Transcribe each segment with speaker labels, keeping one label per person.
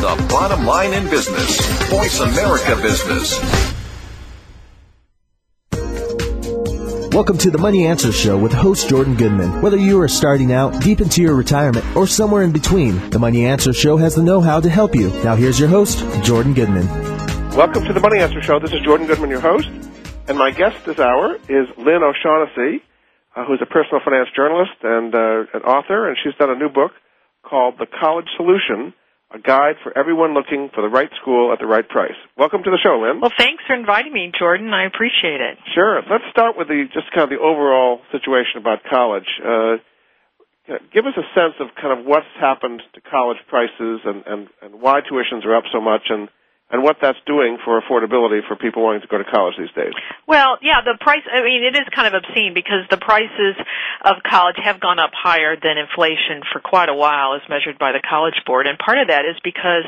Speaker 1: the bottom line in business. Voice America Business.
Speaker 2: Welcome to the Money Answer Show with host Jordan Goodman. Whether you are starting out, deep into your retirement, or somewhere in between, the Money Answer Show has the know-how to help you. Now here's your host, Jordan Goodman.
Speaker 3: Welcome to the Money Answer Show. This is Jordan Goodman, your host. And my guest this hour is Lynn O'Shaughnessy, uh, who's a personal finance journalist and uh, an author, and she's done a new book called The College Solution, a guide for everyone looking for the right school at the right price. Welcome to the show, Lynn.
Speaker 4: Well, thanks for inviting me, Jordan. I appreciate it.
Speaker 3: Sure. Let's start with the just kind of the overall situation about college. Uh, give us a sense of kind of what's happened to college prices and, and, and why tuitions are up so much and and what that's doing for affordability for people wanting to go to college these days.
Speaker 4: Well, yeah, the price, I mean, it is kind of obscene because the prices of college have gone up higher than inflation for quite a while as measured by the College Board. And part of that is because,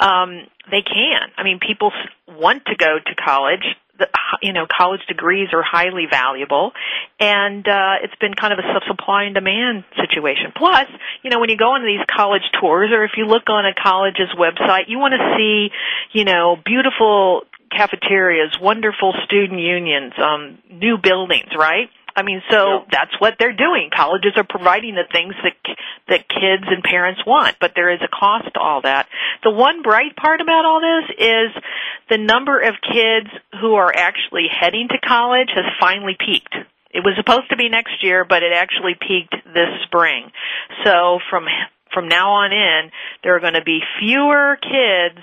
Speaker 4: um, they can. I mean, people want to go to college the, you know, college degrees are highly valuable, and uh, it's been kind of a supply and demand situation. Plus, you know, when you go on these college tours, or if you look on a college's website, you want to see, you know, beautiful cafeterias, wonderful student unions, um, new buildings, right? I mean, so yeah. that's what they're doing. Colleges are providing the things that that kids and parents want, but there is a cost to all that. The one bright part about all this is the number of kids who are actually heading to college has finally peaked. It was supposed to be next year, but it actually peaked this spring. So from from now on in, there are going to be fewer kids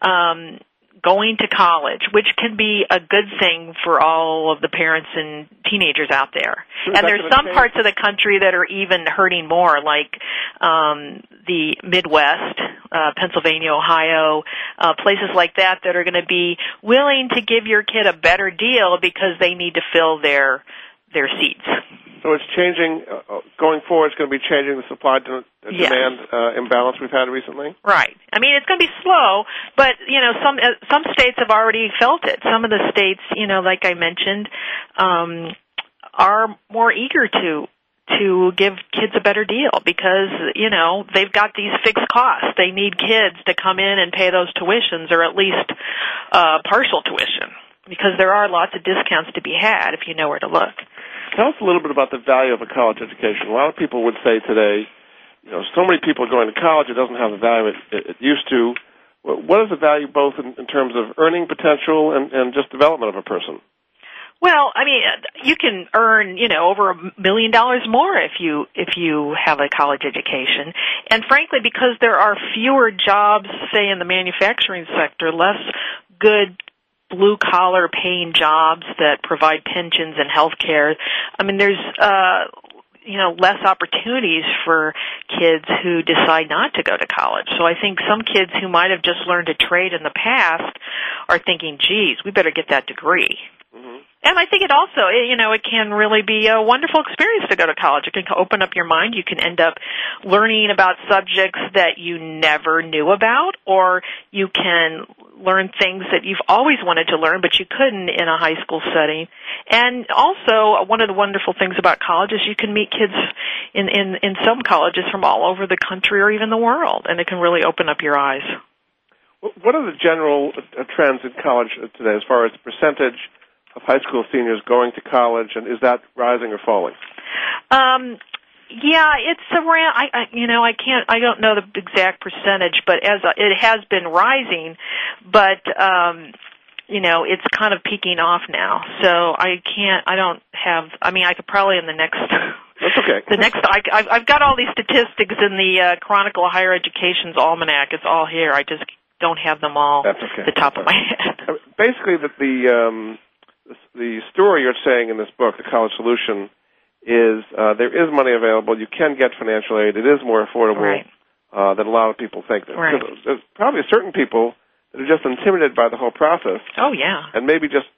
Speaker 4: um, going to college, which can be a good thing for all of the parents and teenagers out there. and there's some parts of the country that are even hurting more, like um, the Midwest, uh, Pennsylvania, Ohio, uh, places like that that are going to be willing to give your kid a better deal because they need to fill their their seats.
Speaker 3: So it's changing. Uh, uh, going forward, it's going to be changing the supply to
Speaker 4: yes.
Speaker 3: demand uh, imbalance we've had recently.
Speaker 4: Right. I mean, it's going to be slow, but you know, some uh, some states have already felt it. Some of the states, you know, like I mentioned, um, are more eager to to give kids a better deal because you know they've got these fixed costs. They need kids to come in and pay those tuitions, or at least uh, partial tuition, because there are lots of discounts to be had if you know where to look.
Speaker 3: Tell us a little bit about the value of a college education. A lot of people would say today, you know, so many people are going to college, it doesn't have the value it, it, it used to. What is the value both in, in terms of earning potential and, and just development of a person?
Speaker 4: Well, I mean, you can earn, you know, over a million dollars more if you if you have a college education. And frankly, because there are fewer jobs, say in the manufacturing sector, less good blue collar paying jobs that provide pensions and health care. I mean, there's, uh, you know, less opportunities for kids who decide not to go to college. So I think some kids who might have just learned a trade in the past are thinking, geez, we better get that degree. And I think it also, you know, it can really be a wonderful experience to go to college. It can open up your mind. You can end up learning about subjects that you never knew about, or you can learn things that you've always wanted to learn, but you couldn't in a high school setting. And also, one of the wonderful things about college is you can meet kids in, in, in some colleges from all over the country or even the world, and it can really open up your eyes.
Speaker 3: What are the general uh, trends in college today as far as the percentage of high school seniors going to college, and is that rising or falling?
Speaker 4: Um, yeah, it's around. I, I, you know, I can't. I don't know the exact percentage, but as a, it has been rising, but um, you know, it's kind of peaking off now. So I can't. I don't have. I mean, I could probably in the next.
Speaker 3: That's okay.
Speaker 4: The next, I, I've, I've got all these statistics in the uh, Chronicle of Higher Education's almanac. It's all here. I just don't have them all.
Speaker 3: That's okay.
Speaker 4: The top of my head.
Speaker 3: Basically, that the um, the story you're saying in this book, The College Solution, is uh, there is money available. You can get financial aid. It is more affordable
Speaker 4: right.
Speaker 3: uh, than a lot of people think.
Speaker 4: Right.
Speaker 3: There's probably certain people that are just intimidated by the whole process.
Speaker 4: Oh yeah.
Speaker 3: And maybe just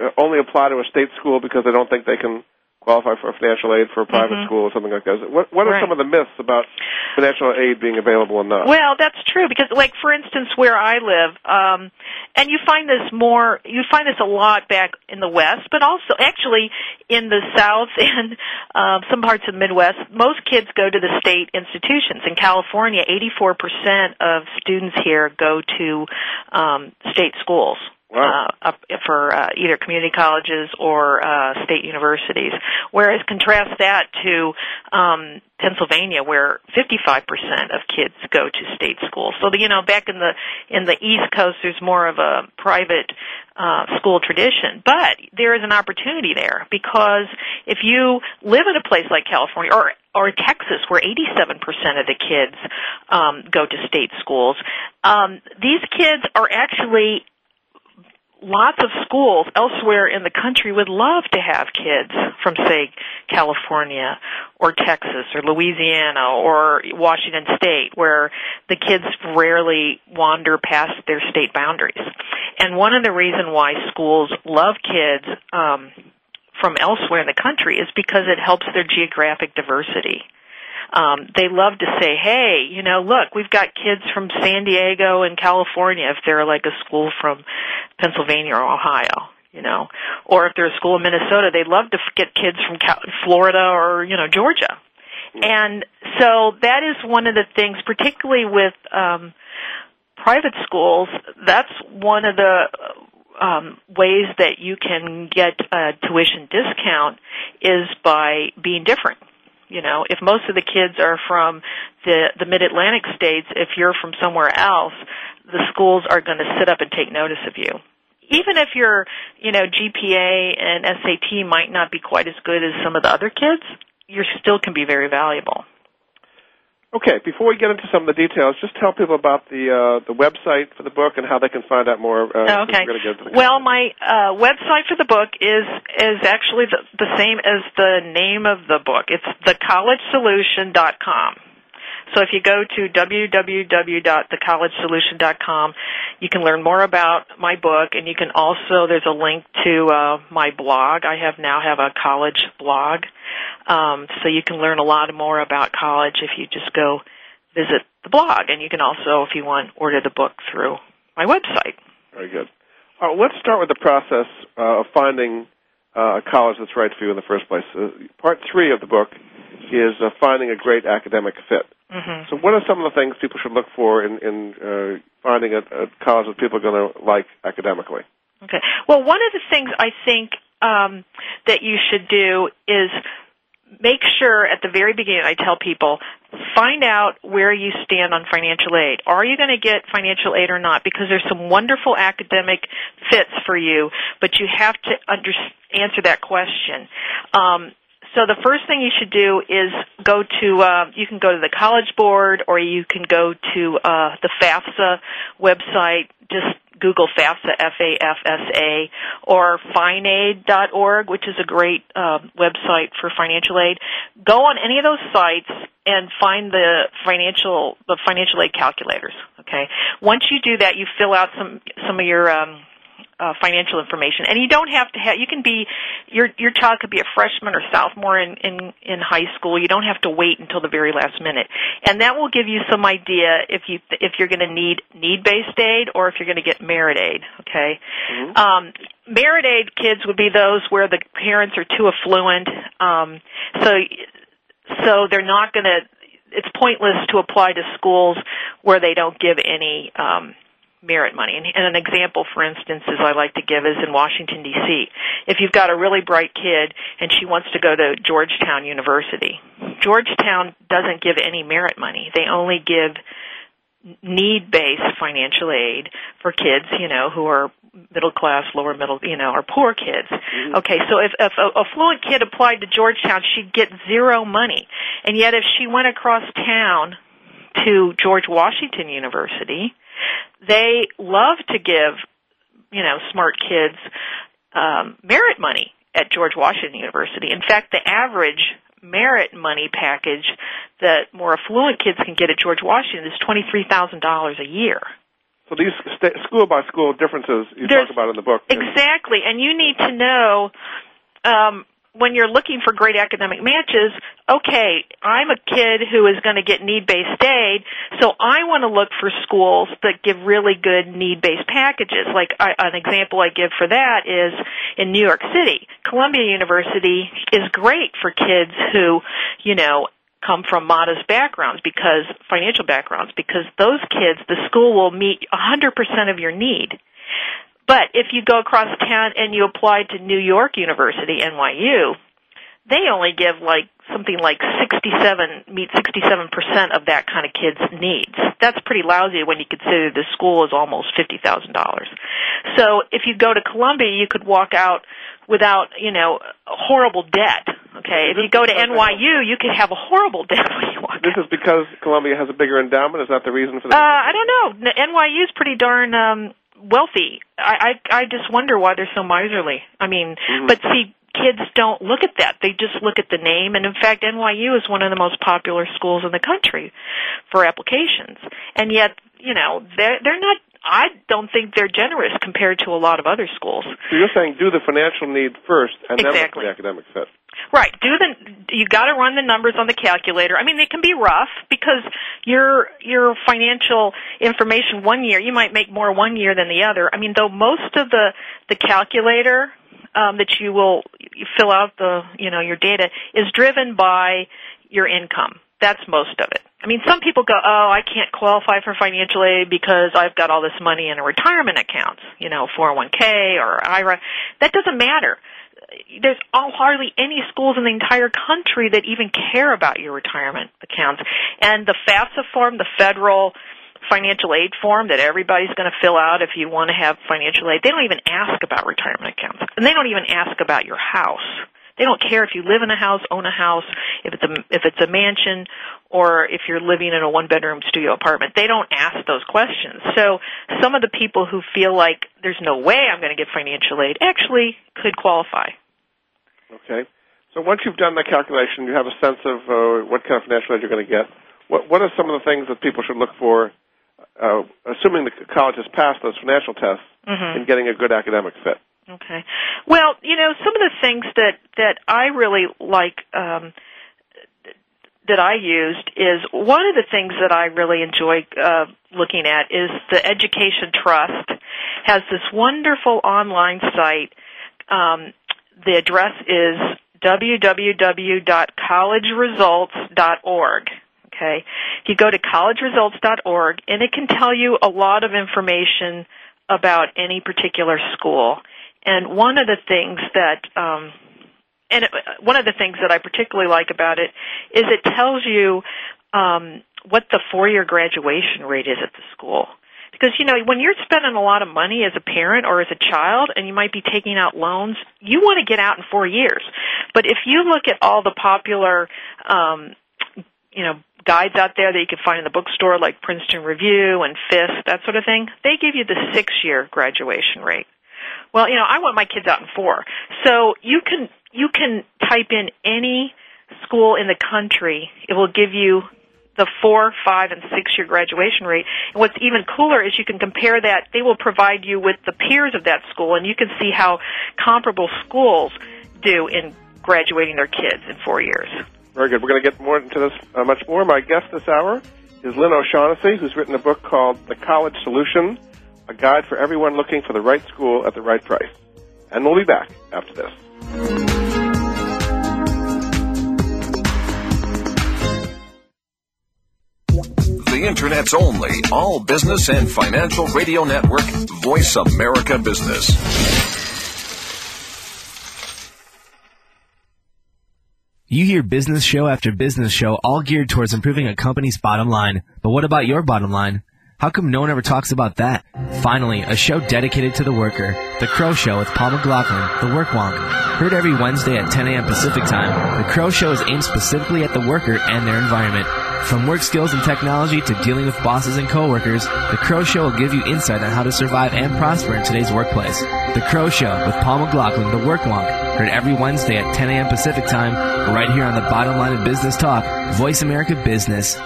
Speaker 3: uh, only apply to a state school because they don't think they can qualify for financial aid for a private
Speaker 4: Mhm.
Speaker 3: school or something like that. What what are
Speaker 4: Right.
Speaker 3: some of the myths about financial aid being available and not?
Speaker 4: Well, that's true because, like, for instance, where I live, um, and you find this more, you find this a lot back in the West, but also actually in the South and um, some parts of the Midwest. Most kids go to the state institutions. In California, 84% of students here go to um, state schools.
Speaker 3: Wow.
Speaker 4: Uh, for uh, either community colleges or uh, state universities. Whereas contrast that to um, Pennsylvania, where 55% of kids go to state schools. So, the, you know, back in the in the East Coast, there's more of a private uh, school tradition, but there is an opportunity there because if you live in a place like California or or Texas, where 87% of the kids um, go to state schools, um, these kids are actually lots of schools elsewhere in the country would love to have kids from say California or Texas or Louisiana or Washington state where the kids rarely wander past their state boundaries. And one of the reason why schools love kids um from elsewhere in the country is because it helps their geographic diversity um, they love to say, "Hey, you know, look, we've got kids from San Diego and California if they're like a school from Pennsylvania or Ohio." You know, or if they're a school in Minnesota, they love to get kids from Florida or you know Georgia, and so that is one of the things, particularly with um, private schools. That's one of the um, ways that you can get a tuition discount is by being different. You know, if most of the kids are from the the mid Atlantic states, if you're from somewhere else, the schools are going to sit up and take notice of you. Even if your, you know, GPA and SAT might not be quite as good as some of the other kids, you still can be very valuable.
Speaker 3: Okay, before we get into some of the details, just tell people about the uh, the website for the book and how they can find out more. Uh,
Speaker 4: okay.
Speaker 3: we're get the
Speaker 4: Well, my uh, website for the book is is actually the, the same as the name of the book. It's thecollegesolution.com. So if you go to www.thecollegesolution.com, you can learn more about my book, and you can also there's a link to uh, my blog. I have now have a college blog, um, so you can learn a lot more about college if you just go visit the blog, and you can also, if you want, order the book through my website.
Speaker 3: Very good. All right, let's start with the process uh, of finding uh, a college that's right for you in the first place. Uh, part three of the book is uh, finding a great academic fit.
Speaker 4: Mm-hmm.
Speaker 3: So, what are some of the things people should look for in, in uh, finding a, a college that people are going to like academically?
Speaker 4: Okay. Well, one of the things I think um, that you should do is make sure at the very beginning I tell people find out where you stand on financial aid. Are you going to get financial aid or not? Because there's some wonderful academic fits for you, but you have to under, answer that question. Um, so the first thing you should do is go to uh, you can go to the college board or you can go to uh, the FAFSA website. Just Google FAFSA, F-A-F-S-A, or finaid.org, which is a great uh, website for financial aid. Go on any of those sites and find the financial the financial aid calculators. Okay. Once you do that, you fill out some some of your um, uh, financial information, and you don't have to have. You can be your your child could be a freshman or sophomore in in in high school. You don't have to wait until the very last minute, and that will give you some idea if you if you're going to need need based aid or if you're going to get merit aid. Okay,
Speaker 3: Mm-hmm.
Speaker 4: um, merit aid kids would be those where the parents are too affluent, um, so so they're not going to. It's pointless to apply to schools where they don't give any. Um, merit money. And, and an example, for instance, is I like to give is in Washington D.C. If you've got a really bright kid and she wants to go to Georgetown University, Georgetown doesn't give any merit money. They only give need-based financial aid for kids, you know, who are middle class, lower middle, you know, or poor kids. Mm-hmm. Okay, so if, if a affluent kid applied to Georgetown, she'd get zero money. And yet if she went across town to George Washington University, they love to give, you know, smart kids um, merit money at George Washington University. In fact, the average merit money package that more affluent kids can get at George Washington is twenty three thousand dollars a year.
Speaker 3: So these st- school by school differences you
Speaker 4: There's-
Speaker 3: talk about in the book.
Speaker 4: Exactly, and you need to know um, when you're looking for great academic matches, okay, I'm a kid who is going to get need-based aid, so I want to look for schools that give really good need-based packages. Like I, an example I give for that is in New York City, Columbia University is great for kids who, you know, come from modest backgrounds because financial backgrounds because those kids the school will meet 100% of your need but if you go across town and you apply to New York University, NYU, they only give like something like 67 meet 67% of that kind of kid's needs. That's pretty lousy when you consider the school is almost $50,000. So if you go to Columbia, you could walk out without, you know, horrible debt. Okay, if you go to NYU, you could have a horrible debt when you walk.
Speaker 3: This
Speaker 4: out.
Speaker 3: is because Columbia has a bigger endowment. Is that the reason for that?
Speaker 4: Uh, I don't know. NYU is pretty darn um wealthy. I, I I just wonder why they're so miserly. I mean,
Speaker 3: Mm-hmm.
Speaker 4: but see, kids don't look at that. They just look at the name. And in fact, NYU is one of the most popular schools in the country for applications. And yet, you know, they're they're not. I don't think they're generous compared to a lot of other schools.
Speaker 3: So you're saying do the financial need first, and then look for the academic fit.
Speaker 4: Right. Do the you got to run the numbers on the calculator. I mean, they can be rough because your your financial information one year you might make more one year than the other. I mean, though most of the the calculator um, that you will you fill out the you know your data is driven by your income. That's most of it. I mean, some people go, "Oh, I can't qualify for financial aid because I've got all this money in a retirement account, you know, 401k or IRA." That doesn't matter there's all hardly any schools in the entire country that even care about your retirement accounts. And the FAFSA form, the federal financial aid form that everybody's going to fill out if you want to have financial aid, they don't even ask about retirement accounts. And they don't even ask about your house. They don't care if you live in a house, own a house, if it's a if it's a mansion, or if you're living in a one bedroom studio apartment. They don't ask those questions. So some of the people who feel like there's no way I'm going to get financial aid actually could qualify.
Speaker 3: Okay. So once you've done the calculation, you have a sense of uh, what kind of financial aid you're going to get. What What are some of the things that people should look for, uh, assuming the college has passed those financial tests,
Speaker 4: Mhm.
Speaker 3: in getting a good academic fit?
Speaker 4: Okay. Well, you know, some of the things that that I really like um, that I used is one of the things that I really enjoy uh, looking at is the Education Trust has this wonderful online site. Um, the address is www.collegeresults.org. Okay, you go to collegeresults.org, and it can tell you a lot of information about any particular school. And one of the things that um, and it, one of the things that I particularly like about it is it tells you um, what the four-year graduation rate is at the school. Because you know when you're spending a lot of money as a parent or as a child, and you might be taking out loans, you want to get out in four years. But if you look at all the popular, um, you know, guides out there that you can find in the bookstore, like Princeton Review and Fiske, that sort of thing, they give you the six-year graduation rate. Well, you know, I want my kids out in four. So you can you can type in any school in the country. It will give you the four, five, and six year graduation rate. And what's even cooler is you can compare that. They will provide you with the peers of that school, and you can see how comparable schools do in graduating their kids in four years.
Speaker 3: Very good. We're going to get more into this uh, much more. My guest this hour is Lynn O'Shaughnessy, who's written a book called The College Solution, a guide for everyone looking for the right school at the right price. And we'll be back after this.
Speaker 1: Internet's only all business and financial radio network, Voice America Business.
Speaker 2: You hear business show after business show all geared towards improving a company's bottom line. But what about your bottom line? How come no one ever talks about that? Finally, a show dedicated to the worker. The Crow Show with Paul McLaughlin, the Work Wonk. Heard every Wednesday at 10 a.m. Pacific Time, the Crow Show is aimed specifically at the worker and their environment. From work skills and technology to dealing with bosses and coworkers, the Crow Show will give you insight on how to survive and prosper in today's workplace. The Crow Show with Paul McLaughlin, the Work Wonk. Heard every Wednesday at 10 a.m. Pacific Time, right here on the bottom line of business talk, Voice America Business.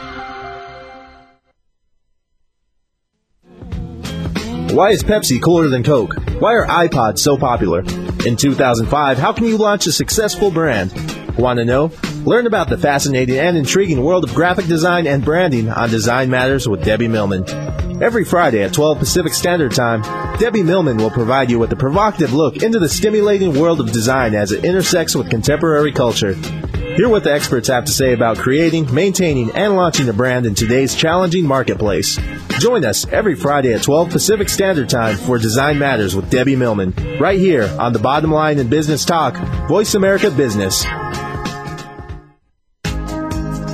Speaker 5: Why is Pepsi cooler than Coke? Why are iPods so popular?
Speaker 2: In 2005, how can you launch a successful brand? Want to know? Learn about the fascinating and intriguing world of graphic design and branding on Design Matters with Debbie Millman. Every Friday at 12 Pacific Standard Time, Debbie Millman will provide you with a provocative look into the stimulating world of design as it intersects with contemporary culture. Hear what the experts have to say about creating, maintaining, and launching a brand in today's challenging marketplace. Join us every Friday at 12 Pacific Standard Time for Design Matters with Debbie Millman, right here on the Bottom Line in Business Talk, Voice America Business.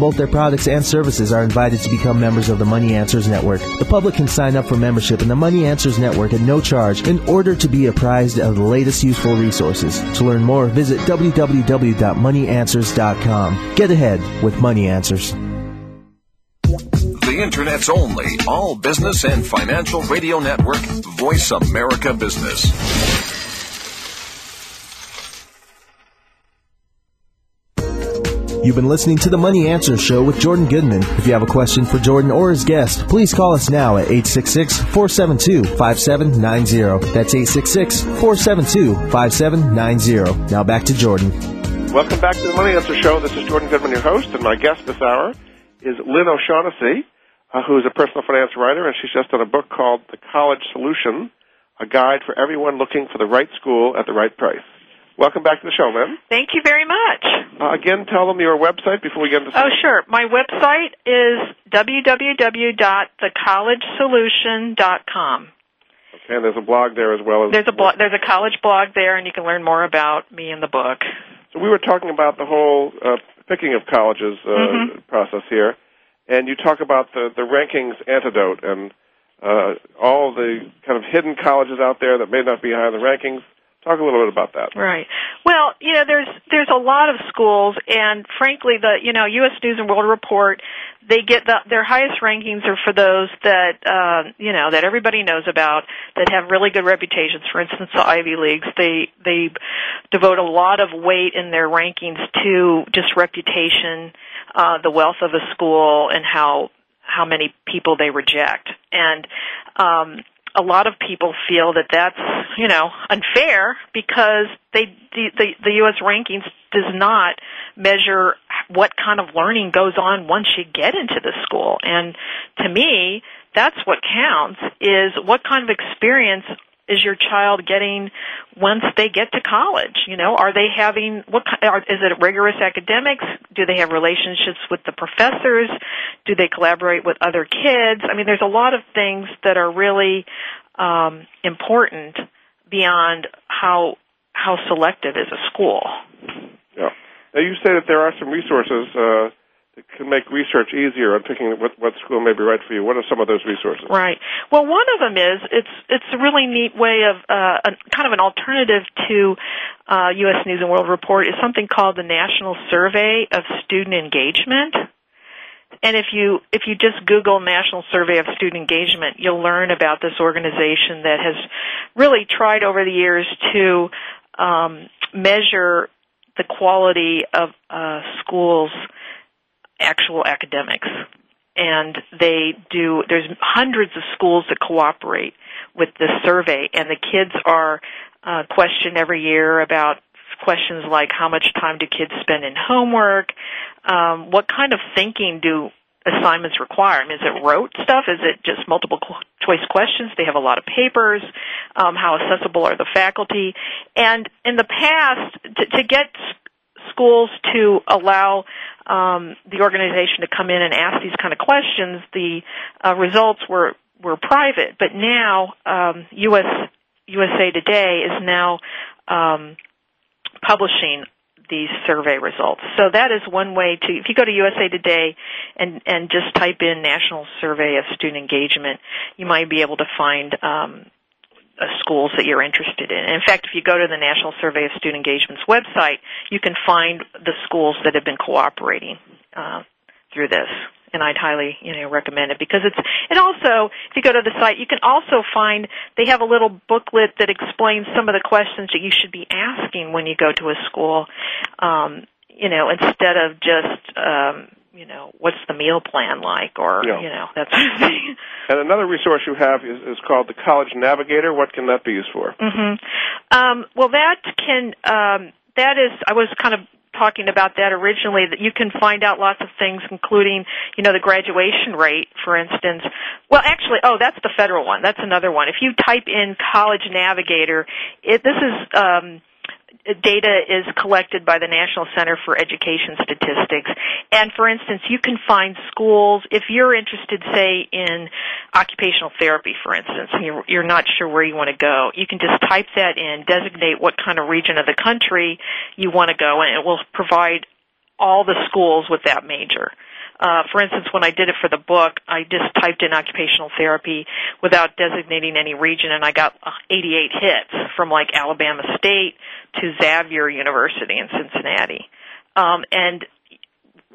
Speaker 2: both their products and services are invited to become members of the Money Answers Network. The public can sign up for membership in the Money Answers Network at no charge in order to be apprised of the latest useful resources. To learn more, visit www.moneyanswers.com. Get ahead with Money Answers.
Speaker 1: The Internet's only all business and financial radio network, Voice America Business.
Speaker 2: You've been listening to the Money Answer Show with Jordan Goodman. If you have a question for Jordan or his guest, please call us now at 866-472-5790. That's 866-472-5790. Now back to Jordan.
Speaker 3: Welcome back to the Money Answer Show. This is Jordan Goodman, your host, and my guest this hour is Lynn O'Shaughnessy, uh, who is a personal finance writer, and she's just done a book called The College Solution, a guide for everyone looking for the right school at the right price. Welcome back to the show, ma'am.
Speaker 4: Thank you very much.
Speaker 3: Uh, again, tell them your website before we get into.
Speaker 4: Oh, sure. My website is www.thecollegesolution.com.
Speaker 3: Okay, and there's a blog there as well as.
Speaker 4: There's a blog. There's a college blog there, and you can learn more about me in the book.
Speaker 3: So we were talking about the whole uh, picking of colleges uh,
Speaker 4: Mhm.
Speaker 3: process here, and you talk about the the rankings antidote and uh, all the kind of hidden colleges out there that may not be high in the rankings. Talk a little bit about that.
Speaker 4: Right. Well, you know, there's there's a lot of schools, and frankly, the you know U.S. News and World Report, they get the, their highest rankings are for those that uh, you know that everybody knows about that have really good reputations. For instance, the Ivy Leagues, they they devote a lot of weight in their rankings to just reputation, uh, the wealth of a school, and how how many people they reject, and um, a lot of people feel that that's you know unfair because they the the, the U.S. rankings does not measure what kind of learning goes on once you get into the school, and to me, that's what counts is what kind of experience is your child getting once they get to college? You know, are they having what? Are, is it rigorous academics? Do they have relationships with the professors? Do they collaborate with other kids? I mean, there's a lot of things that are really um, important beyond how how selective is a school.
Speaker 3: Yeah. Now you say that there are some resources uh, that can make research easier on picking what what school may be right for you. What are some of those resources?
Speaker 4: Right. Well, one of them is it's it's a really neat way of uh, a, kind of an alternative to uh, U.S. News and World Report is something called the National Survey of Student Engagement. And if you if you just Google National Survey of Student Engagement, you'll learn about this organization that has really tried over the years to um, measure the quality of uh, schools' actual academics. And they do. There's hundreds of schools that cooperate with this survey, and the kids are uh, questioned every year about questions like how much time do kids spend in homework, um, what kind of thinking do assignments require? I mean, is it rote stuff? Is it just multiple choice questions? They have a lot of papers. Um, how accessible are the faculty? And in the past, to, to get schools to allow um, the organization to come in and ask these kind of questions, the uh, results were were private. But now, um, US USA Today is now um, publishing these survey results. So that is one way to, if you go to USA Today and, and just type in National Survey of Student Engagement, you might be able to find um, schools that you're interested in. In fact, if you go to the National Survey of Student Engagement's website, you can find the schools that have been cooperating uh, through this. And I'd highly, you know, recommend it because it's. And also, if you go to the site, you can also find they have a little booklet that explains some of the questions that you should be asking when you go to a school. Um, you know, instead of just um, you know, what's the meal plan like, or yeah. you know, that sort of thing.
Speaker 3: And another resource you have is, is called the College Navigator. What can that be used for?
Speaker 4: Mm-hmm. Um, well, that can um, that is. I was kind of talking about that originally that you can find out lots of things including you know the graduation rate for instance well actually oh that's the federal one that's another one if you type in college navigator it this is um data is collected by the National Center for Education Statistics. And for instance, you can find schools, if you're interested, say, in occupational therapy, for instance, and you're, you're not sure where you want to go, you can just type that in, designate what kind of region of the country you want to go, and it will provide all the schools with that major. Uh, for instance, when I did it for the book, I just typed in occupational therapy without designating any region, and I got 88 hits from like Alabama State to Xavier University in Cincinnati. Um, and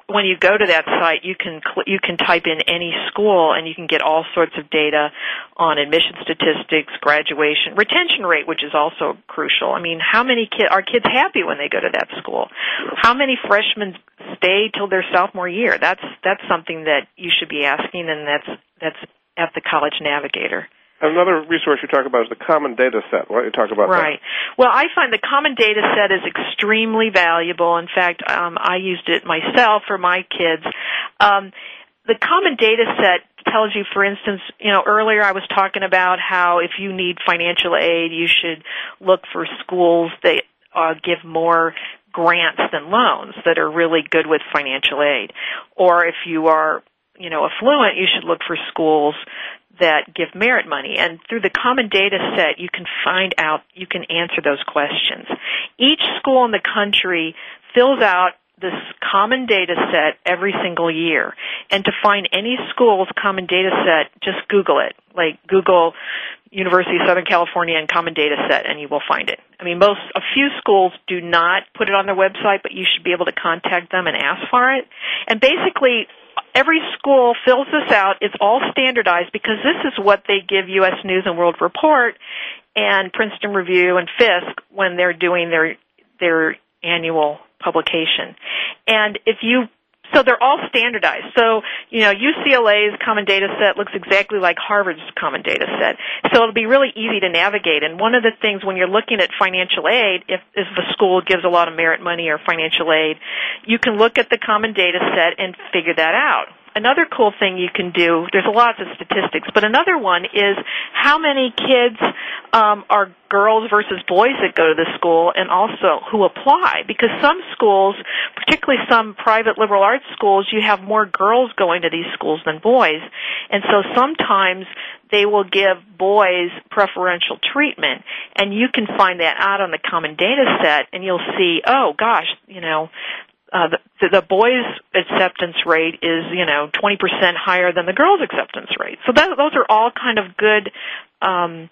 Speaker 4: when you go to that site, you can cl- you can type in any school and you can get all sorts of data on admission statistics, graduation, retention rate, which is also crucial. I mean, how many kids are kids happy when they go to that school? How many freshmen stay till their sophomore year? That's that's something that you should be asking, and that's that's at the College Navigator.
Speaker 3: Another resource you talk about is the Common Data Set. Why don't you talk about
Speaker 4: right. that? Right. Well, I find the Common Data Set is extremely valuable. In fact, um, I used it myself for my kids. Um, the Common Data Set tells you, for instance, you know, earlier I was talking about how if you need financial aid, you should look for schools that uh, give more grants than loans that are really good with financial aid. Or if you are you know, affluent, you should look for schools that give merit money. And through the common data set, you can find out, you can answer those questions. Each school in the country fills out this common data set every single year. And to find any school's common data set, just Google it. Like Google University of Southern California and common data set and you will find it. I mean most a few schools do not put it on their website, but you should be able to contact them and ask for it. And basically every school fills this out. It's all standardized because this is what they give U.S. News and World Report and Princeton Review and Fiske when they're doing their their annual publication. And if you so they're all standardized. So, you know, UCLA's common data set looks exactly like Harvard's common data set. So it'll be really easy to navigate. And one of the things when you're looking at financial aid, if, if the school gives a lot of merit money or financial aid, you can look at the common data set and figure that out another cool thing you can do, there's lots of statistics, but another one is how many kids um, are girls versus boys that go to the school and also who apply. Because some schools, particularly some private liberal arts schools, you have more girls going to these schools than boys. And so sometimes they will give boys preferential treatment and you can find that out on the common data set and you'll see oh gosh you know uh, the, the boys' acceptance rate is, you know, 20% higher than the girls' acceptance rate. So that, those are all kind of good um,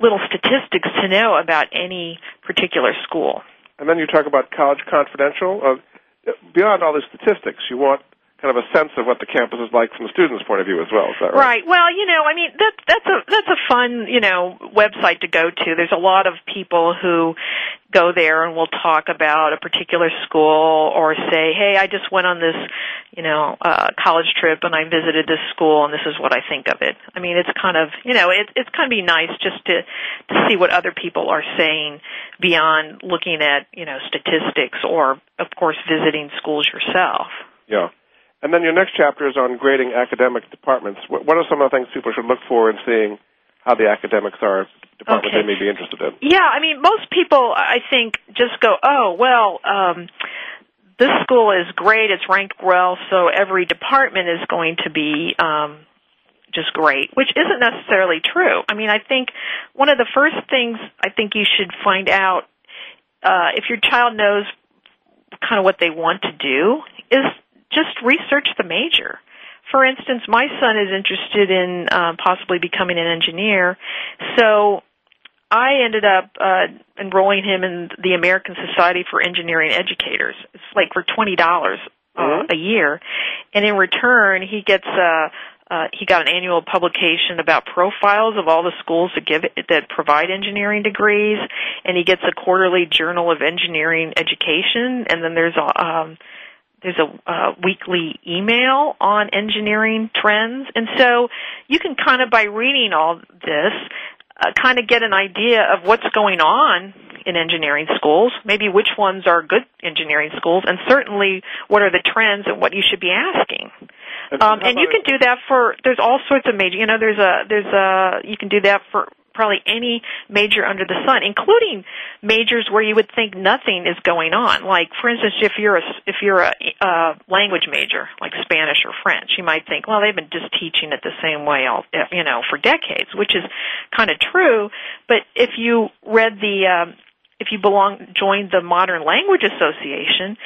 Speaker 4: little statistics to know about any particular school.
Speaker 3: And then you talk about College Confidential. Uh, beyond all the statistics, you want kind of a sense of what the campus is like from the student's point of view as well. Is that
Speaker 4: right? Right. Well, you know, I mean, that, that's a that's a fun, you know, website to go to. There's a lot of people who go there and will talk about a particular school or say, "Hey, I just went on this, you know, uh, college trip and I visited this school and this is what I think of it." I mean, it's kind of, you know, it, it's kind of be nice just to to see what other people are saying beyond looking at, you know, statistics or, of course, visiting schools yourself.
Speaker 3: Yeah. And then your next chapter is on grading academic departments. What what are some of the things people should look for in seeing how the academics are department okay. they may be interested in?
Speaker 4: Yeah, I mean, most people, I think, just go, oh, well, um, this school is great, it's ranked well, so every department is going to be um, just great, which isn't necessarily true. I mean, I think one of the first things I think you should find out uh, if your child knows kind of what they want to do is just research the major. For instance, my son is interested in uh, possibly becoming an engineer, so I ended up uh, enrolling him in the American Society for Engineering Educators. It's like for twenty dollars uh,
Speaker 3: Mhm.
Speaker 4: a year, and in return, he gets uh, uh, he got an annual publication about profiles of all the schools that give that provide engineering degrees, and he gets a quarterly journal of engineering education, and then there's a um, there's a uh, weekly email on engineering trends, and so you can kind of by reading all this, uh, kind of get an idea of what's going on in engineering schools, maybe which ones are good engineering schools, and certainly what are the trends and what you should be asking. Um, and you can do that for there's all sorts of major. You know, there's a there's a you can do that for probably any major under the sun, including majors where you would think nothing is going on. Like, for instance, if you're a if you're a, uh language major, like Spanish or French, you might think, well, they've been just teaching it the same way, all you know, for decades, which is kind of true. But if you read the um, if you belong joined the Modern Language Association,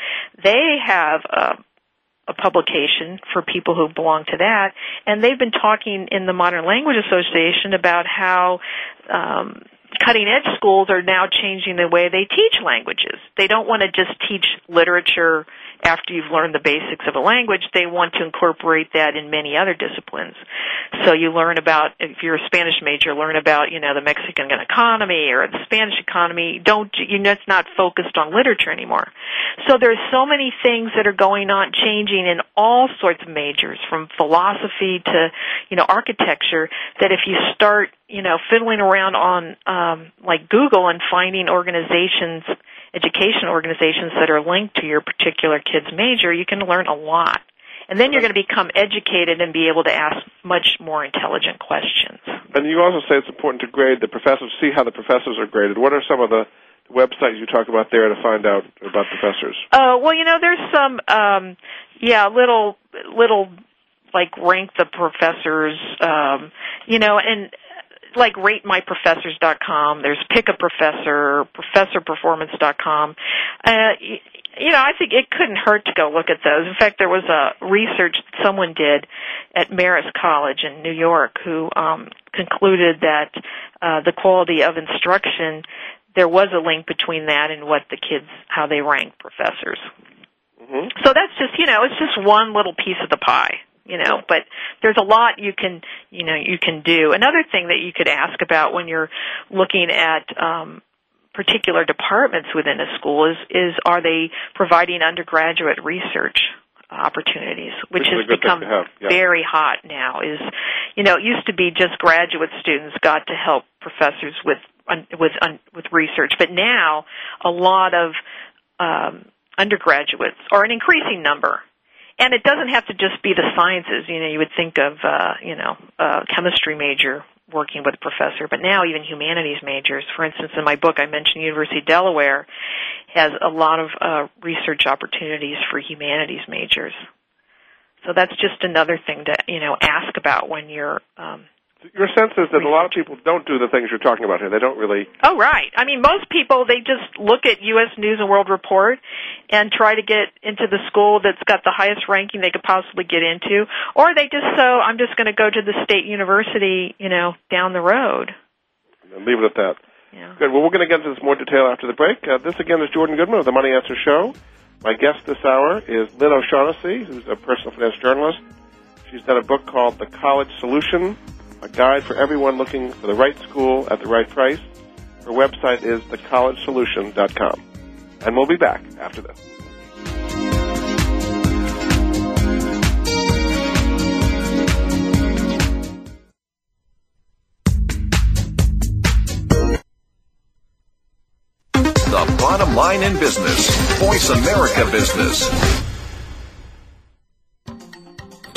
Speaker 4: they have a a publication for people who belong to that, and they've been talking in the Modern Language Association about how um, cutting edge schools are now changing the way they teach languages. They don't want to just teach literature after you've learned the basics of a language. They want to incorporate that in many other disciplines. So you learn about, if you're a Spanish major, learn about, you know, the Mexican economy or the Spanish economy. Don't, you know, it's not focused on literature anymore. So there's so many things that are going on, changing in all sorts of majors, from philosophy to, you know, architecture, that if you start, you know, fiddling around on, um, like Google and finding organizations, education organizations that are linked to your particular kid's major, you can learn a lot. And then you're going to become educated and be able to ask much more intelligent questions.
Speaker 3: And you also say it's important to grade the professors, see how the professors are graded. What are some of the websites you talk about there to find out about professors?
Speaker 4: Uh, well, you know, there's some, um, yeah, little, little, like rank the professors, um, you know, and like ratemyprofessors.com. There's pick a professor, professorperformance.com. Uh, you know, I think it couldn't hurt to go look at those. In fact, there was a research that someone did at Marist College in New York who um, concluded that uh, the quality of instruction there was a link between that and what the kids how they rank professors.
Speaker 3: hmm
Speaker 4: So that's just you know it's just one little piece of the pie, you know. But there's a lot you can you know you can do. Another thing that you could ask about when you're looking at um, particular departments within a school is is are they providing undergraduate research opportunities, which
Speaker 3: Which is a
Speaker 4: has become
Speaker 3: yeah.
Speaker 4: very hot now. Is you know it used to be just graduate students got to help professors with with with research, but now a lot of um, undergraduates or an increasing number. And it doesn't have to just be the sciences. You know, you would think of, uh, you know, a chemistry major working with a professor, but now even humanities majors. For instance, in my book, I mentioned University of Delaware has a lot of uh, research opportunities for humanities majors. So that's just another thing to, you know, ask about when you're um,
Speaker 3: Your sense is that a lot of people don't do the things you're talking about here. They don't really.
Speaker 4: Oh, right. I mean, most people, they just look at U.S. News and World Report and try to get into the school that's got the highest ranking they could possibly get into. Or they just, so I'm just going to go to the state university, you know, down the road.
Speaker 3: Leave it at that.
Speaker 4: Yeah.
Speaker 3: Good. Well, we're going to get into this more detail after the break. Uh, this again is Jordan Goodman of the Money Answer Show. My guest this hour is Lynn O'Shaughnessy, who's a personal finance journalist. She's done a book called The College Solution, a guide for everyone looking for the right school at the right price. Her website is thecollegesolution.com. And we'll be back after this.
Speaker 1: The bottom line in business. Voice America Business.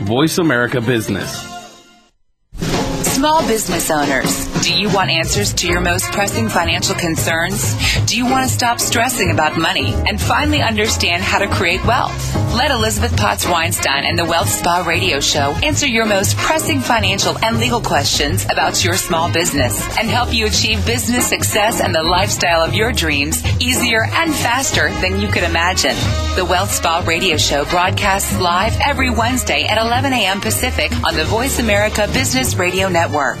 Speaker 5: Voice America Business.
Speaker 6: Small business owners, Do you want answers to your most pressing financial concerns? Do you want to stop stressing about money and finally understand how to create wealth? Let Elizabeth Potts Weinstein and the Wealth Spa Radio Show answer your most pressing financial and legal questions about your small business and help you achieve business success and the lifestyle of your dreams easier and faster than you could imagine. The Wealth Spa Radio Show broadcasts live every Wednesday at 11 a.m. Pacific on the Voice America Business Radio Network.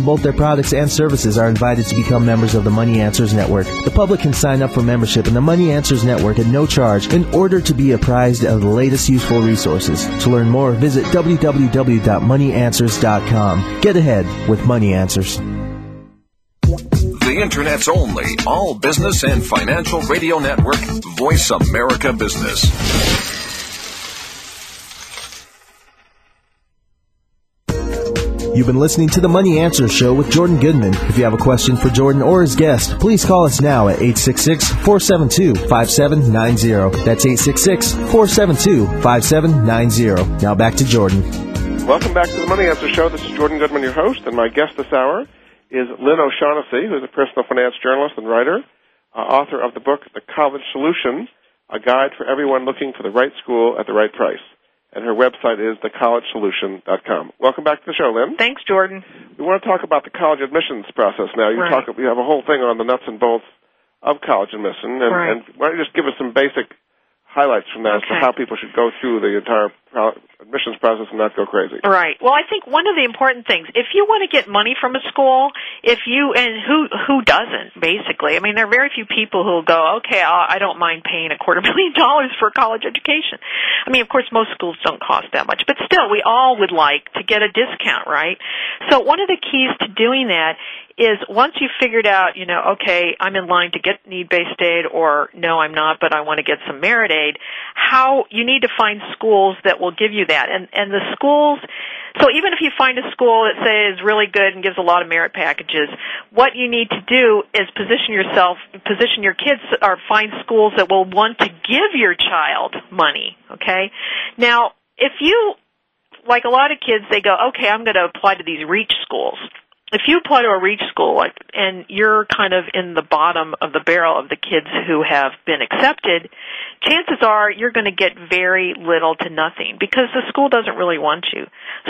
Speaker 2: both their products and services are invited to become members of the Money Answers Network. The public can sign up for membership in the Money Answers Network at no charge in order to be apprised of the latest useful resources. To learn more, visit www.moneyanswers.com. Get ahead with Money Answers.
Speaker 1: The Internet's only all business and financial radio network, Voice America Business.
Speaker 2: You've been listening to the Money Answer Show with Jordan Goodman. If you have a question for Jordan or his guest, please call us now at 866-472-5790. That's 866-472-5790. Now back to Jordan.
Speaker 3: Welcome back to the Money Answer Show. This is Jordan Goodman, your host, and my guest this hour is Lynn O'Shaughnessy, who's a personal finance journalist and writer, uh, author of the book The College Solution, a guide for everyone looking for the right school at the right price and her website is thecollegesolution.com. Welcome back to the show, Lynn.
Speaker 4: Thanks, Jordan.
Speaker 3: We want to talk about the college admissions process now. You
Speaker 4: right.
Speaker 3: talk. you have a whole thing on the nuts and bolts of college admission, and,
Speaker 4: right.
Speaker 3: and why don't you just give us some basic highlights from that
Speaker 4: okay.
Speaker 3: as to how people should go through the entire admissions process and not go crazy.
Speaker 4: Right. Well, I think one of the important things, if you want to get money from a school, if you and who who doesn't basically. I mean, there are very few people who will go, okay, I don't mind paying a quarter million dollars for a college education. I mean, of course, most schools don't cost that much, but still, we all would like to get a discount, right? So one of the keys to doing that is once you've figured out, you know, okay, I'm in line to get need-based aid or no, I'm not, but I want to get some merit aid, how you need to find schools that will give you that. And and the schools so even if you find a school that say is really good and gives a lot of merit packages, what you need to do is position yourself, position your kids, or find schools that will want to give your child money. Okay, now if you like a lot of kids, they go, okay, I'm going to apply to these reach schools if you apply to a reach school like, and you're kind of in the bottom of the barrel of the kids who have been accepted, chances are you're going to get very little to nothing because the school doesn't really want you.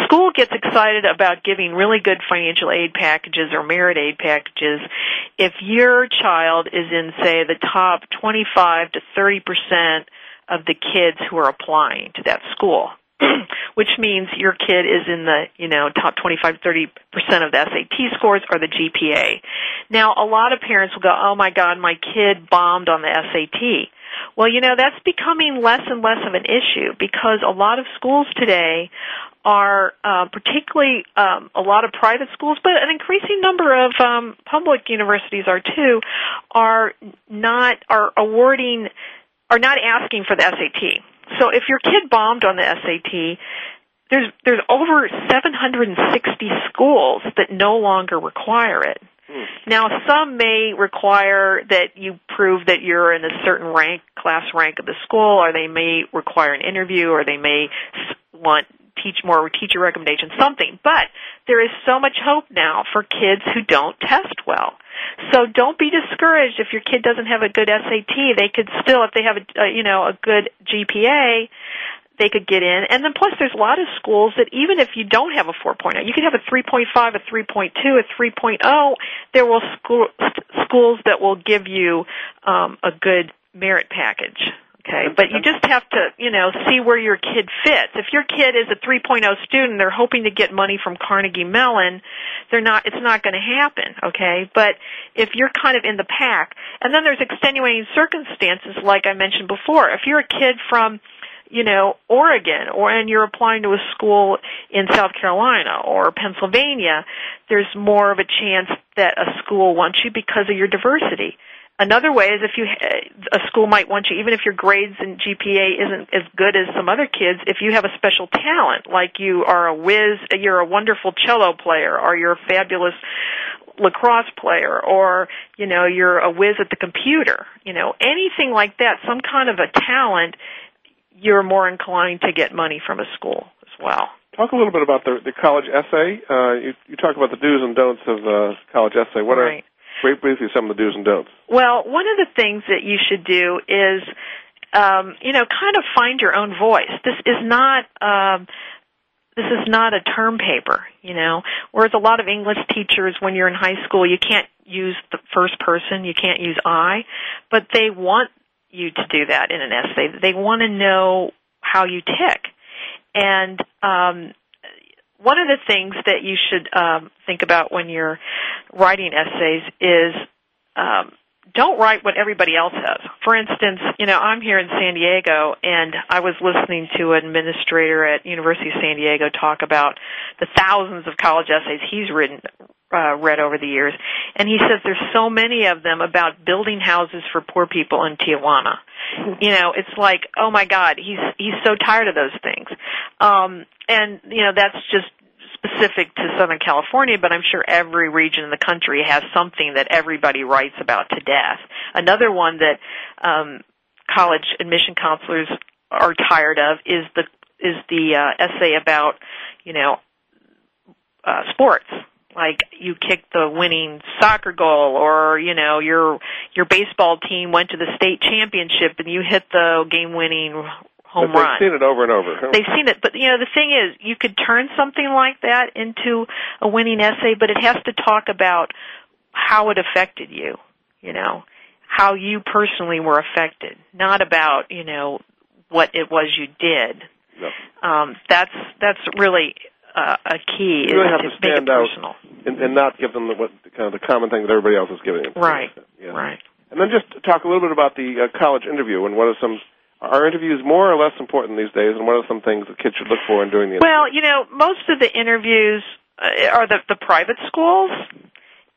Speaker 4: School gets excited about giving really good financial aid packages or merit aid packages if your child is in say the top 25 to 30 percent of the kids who are applying to that school. which means your kid is in the, you know, top 25, 30% of the SAT scores or the GPA. Now, a lot of parents will go, oh my God, my kid bombed on the SAT. Well, you know, that's becoming less and less of an issue because a lot of schools today are uh, particularly um, a lot of private schools, but an increasing number of um, public universities are too, are not are awarding are not asking for the SAT. So if your kid bombed on the SAT, there's there's over 760 schools that no longer require it.
Speaker 3: Hmm.
Speaker 4: Now, some may require that you prove that you're in a certain rank, class rank of the school, or they may require an interview, or they may want teach more teacher recommendations, something. But there is so much hope now for kids who don't test well. So don't be discouraged if your kid doesn't have a good SAT. They could still, if they have a, you know a good GPA, they could get in. And then plus there's a lot of schools that even if you don't have a 4.0, you can have a 3.5, a 3.2, a 3.0. There will school, schools that will give you um, a good merit package. Okay, but you just have to, you know, see where your kid fits. If your kid is a 3.0 student, they're hoping to get money from Carnegie Mellon, they're not it's not going to happen, okay? But if you're kind of in the pack, and then there's extenuating circumstances like I mentioned before. If you're a kid from you know, Oregon or and you're applying to a school in South Carolina or Pennsylvania, there's more of a chance that a school wants you because of your diversity. Another way is if you a school might want you even if your grades and GPA isn't as good as some other kids if you have a special talent like you are a whiz you're a wonderful cello player or you're a fabulous lacrosse player or you know you're a whiz at the computer you know anything like that some kind of a talent you're more inclined to get money from a school as well.
Speaker 3: Talk a little bit about the, the college essay. Uh, you, you talk about the do's and don'ts of uh, college essay. What
Speaker 4: right.
Speaker 3: Brief, briefly some of the do's and don'ts.
Speaker 4: Well, one of the things that you should do is, um, you know, kind of find your own voice. This is not. Um, this is not a term paper, you know. Whereas a lot of English teachers, when you're in high school, you can't use the first person, you can't use I, but they want you to do that in an essay. They want to know how you tick. And um, one of the things that you should um, think about when you're writing essays is um, don't write what everybody else has. For instance, you know, I'm here in San Diego and I was listening to an administrator at University of San Diego talk about the thousands of college essays he's written uh, read over the years, and he says there's so many of them about building houses for poor people in Tijuana. You know, it's like, oh my God, he's he's so tired of those things, um, and you know that's just specific to Southern California, but I'm sure every region in the country has something that everybody writes about to death. Another one that um, college admission counselors are tired of is the is the uh, essay about you know uh, sports like you kicked the winning soccer goal or you know your your baseball team went to the state championship and you hit the game winning home
Speaker 3: but they've
Speaker 4: run.
Speaker 3: seen it over and over.
Speaker 4: They've seen it, but you know the thing is, you could turn something like that into a winning essay, but it has to talk about how it affected you. You know, how you personally were affected, not about you know what it was you did. Um, that's that's really uh, a key
Speaker 3: You really
Speaker 4: is
Speaker 3: have
Speaker 4: to
Speaker 3: to stand out. and, and not give them the, what kind of the common thing that everybody else is giving them.
Speaker 4: Right.
Speaker 3: Yeah.
Speaker 4: Right.
Speaker 3: And then just talk a little bit about the uh, college interview and what are some are interviews more or less important these days, and what are some things that kids should look for in doing the interview?
Speaker 4: Well, you know, most of the interviews uh, are the the private schools.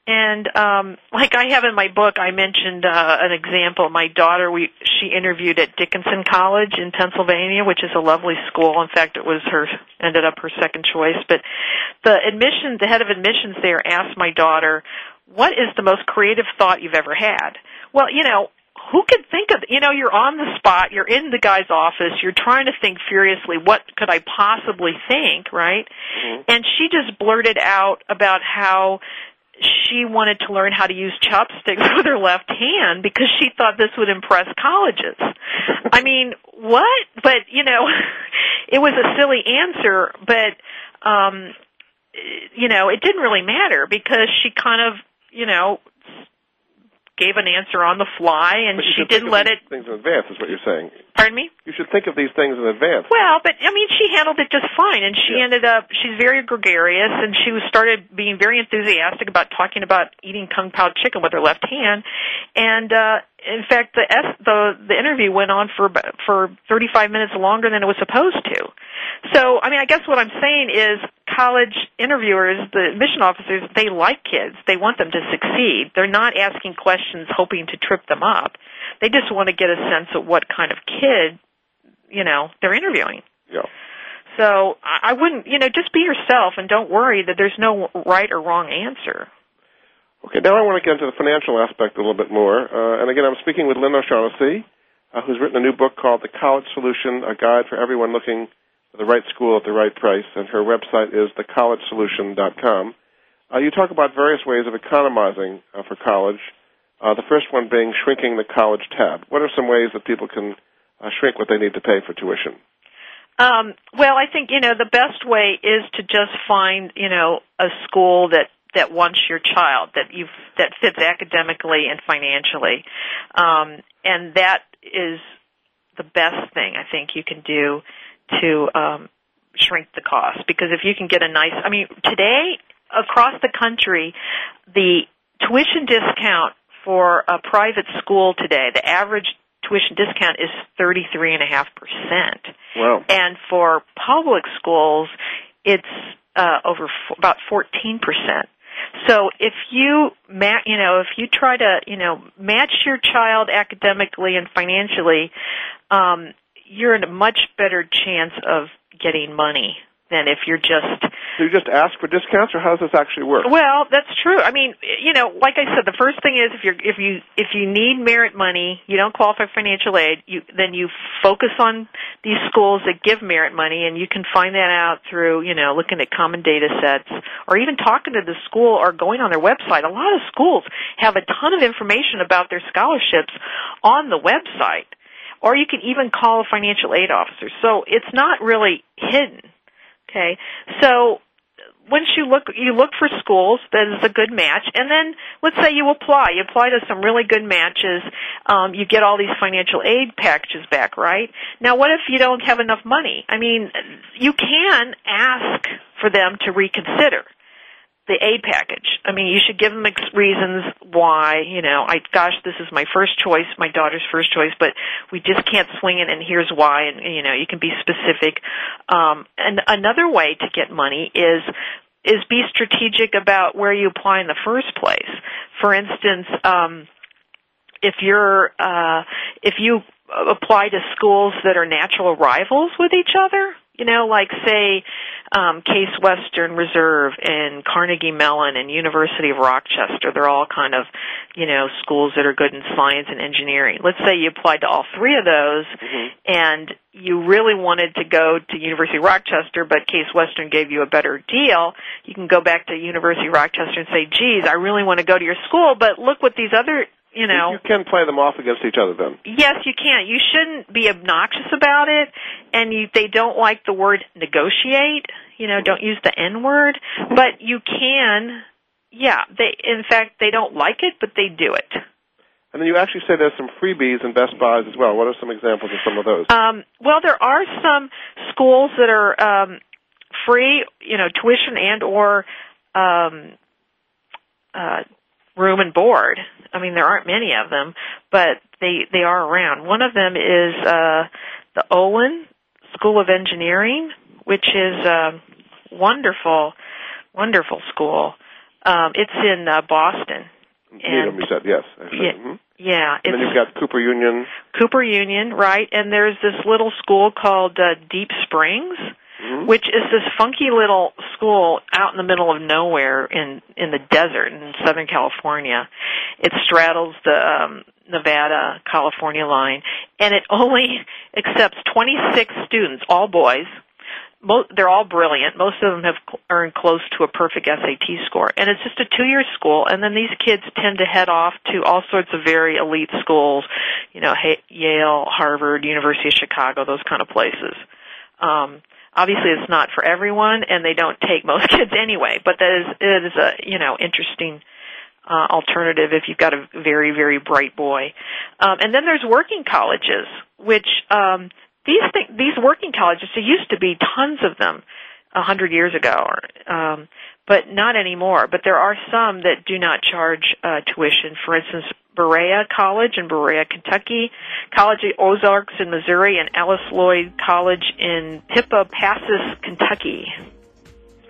Speaker 4: And um like I have in my book I mentioned uh an example. My daughter we she interviewed at Dickinson College in Pennsylvania which is a lovely school. In fact it was her ended up her second choice. But the admission the head of admissions there asked my daughter what is the most creative thought you've ever had? Well you know who could think of you know you're on the spot you're in the guy's office you're trying to think furiously what could i possibly think right?
Speaker 3: Mm-hmm.
Speaker 4: and she just blurted out about how she wanted to learn how to use chopsticks with her left hand because she thought this would impress colleges. I mean what? But you know it was a silly answer but um you know it didn't really matter because she kind of you know gave an answer on the fly and she didn't let it
Speaker 3: things in advance. Is what you're saying.
Speaker 4: pardon me
Speaker 3: You should think of these things in advance.
Speaker 4: well, but I mean, she handled it just fine, and she
Speaker 3: Yeah.
Speaker 4: ended up. She's very gregarious, and she was started being very enthusiastic about talking about eating kung pao chicken with her left hand, and uh, in fact, the S, the the interview went on for for 35 minutes longer than it was supposed to. So, I mean, I guess what I'm saying is, college interviewers, the admission officers, they like kids. They want them to succeed. They're not asking questions hoping to trip them up. They just want to get a sense of what kind of kid, you know, they're interviewing.
Speaker 3: Yeah.
Speaker 4: So I wouldn't, you know, just be yourself and don't worry that there's no right or wrong answer.
Speaker 3: Okay, now I want to get into the financial aspect a little bit more. Uh, and again, I'm speaking with Lynn O'Shaughnessy, uh, who's written a new book called The College Solution, a guide for everyone looking for the right school at the right price. And her website is thecollegesolution.com. Uh, you talk about various ways of economizing uh, for college. Uh, the first one being shrinking the college tab. What are some ways that people can uh, shrink what they need to pay for tuition?
Speaker 4: Um, well, I think you know the best way is to just find you know a school that that wants your child that you that fits academically and financially, um, and that is the best thing I think you can do to um, shrink the cost. Because if you can get a nice, I mean, today across the country, the tuition discount for a private school today, the average tuition discount is 33.5%.
Speaker 3: Wow.
Speaker 4: And for public schools, it's uh, over f- about 14%. So if you ma- you know if you try to you know match your child academically and financially, um, you're in a much better chance of getting money than if you're just
Speaker 3: Do you just ask for discounts, or how does this actually work?
Speaker 4: well, that's true. I mean, you know, like I said, the first thing is if you're if you if you need merit money, you don't qualify for financial aid, you then you focus on these schools that give merit money and you can find that out through, you know, looking at common data sets or even talking to the school or going on their website. A lot of schools have a ton of information about their scholarships on the website. Or you can even call a financial aid officer. So it's not really hidden. Okay. So once you look you look for schools that is a good match and then let's say you apply. You apply to some really good matches. Um you get all these financial aid packages back right? Now what if you don't have enough money? I mean you can ask for them to reconsider the aid package i mean you should give them ex- reasons why you know i gosh this is my first choice my daughter's first choice but we just can't swing it and here's why and you know you can be specific um and another way to get money is is be strategic about where you apply in the first place. For instance, um, if you're uh, if you apply to schools that are natural rivals with each other, you know, like say um, Case Western Reserve and Carnegie Mellon and University of Rochester, they're all kind of you know schools that are good in science and engineering. Let's say you applied to all three of those, and you really wanted to go to University of Rochester, but Case Western gave you a better deal, you can go back to University of Rochester and say, geez, I really want to go to your school, but look what these other, you know.
Speaker 3: You can play them off against each other then.
Speaker 4: Yes, you can. You shouldn't be obnoxious about it, and you, they don't like the word negotiate. You know, don't use the N word, but you can. Yeah, they. In fact, they don't like it, but they do it.
Speaker 3: And then you actually say there's some freebies and Best Buys as well. What are some examples of some of those?
Speaker 4: Um, well, there are some schools that are um, free, you know, tuition and or um, uh, room and board. I mean, there aren't many of them, but they they are around. One of them is uh, the Olin School of Engineering, which is a wonderful, wonderful school. Um, it's in uh, Boston.
Speaker 3: Needham, you said yes.
Speaker 4: Yeah,
Speaker 3: Mhm.
Speaker 4: yeah.
Speaker 3: And then you've got Cooper Union.
Speaker 4: Cooper Union, right? And there's this little school called uh, Deep Springs,
Speaker 3: Mhm.
Speaker 4: which is this funky little school out in the middle of nowhere in in the desert in Southern California. It straddles the um, Nevada California line, and it only accepts 26 students, all boys. Mo- they're all brilliant. Most of them have earned close to a perfect SAT score, and it's just a two-year school. And then these kids tend to head off to all sorts of very elite schools, you know, Yale, Harvard, University of Chicago, those kind of places. Um, obviously, it's not for everyone, and they don't take most kids anyway. But that is it is a you know interesting uh, alternative if you've got a very very bright boy. Um, and then there's working colleges, which um, these th- these working colleges there used to be tons of them a hundred years ago, or, um, but not anymore. But there are some that do not charge uh, tuition. For instance, Berea College in Berea, Kentucky, College of Ozarks in Missouri, and Alice Lloyd College in Pippa Passes, Kentucky.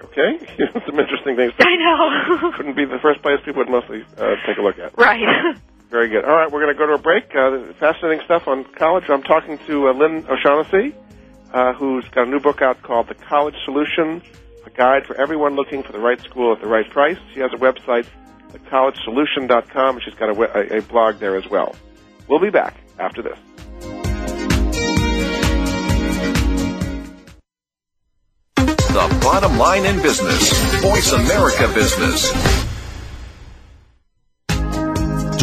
Speaker 3: Okay, some interesting things.
Speaker 4: I know.
Speaker 3: Couldn't be the first place people would mostly uh, take a look at.
Speaker 4: right.
Speaker 3: Very good. All right, we're going to go to a break. Uh, fascinating stuff on college. I'm talking to uh, Lynn O'Shaughnessy, uh, who's got a new book out called The College Solution, a guide for everyone looking for the right school at the right price. She has a website, thecollegesolution.com, and she's got a, a, a blog there as well. We'll be back after this.
Speaker 1: The bottom line in business. Voice America Business.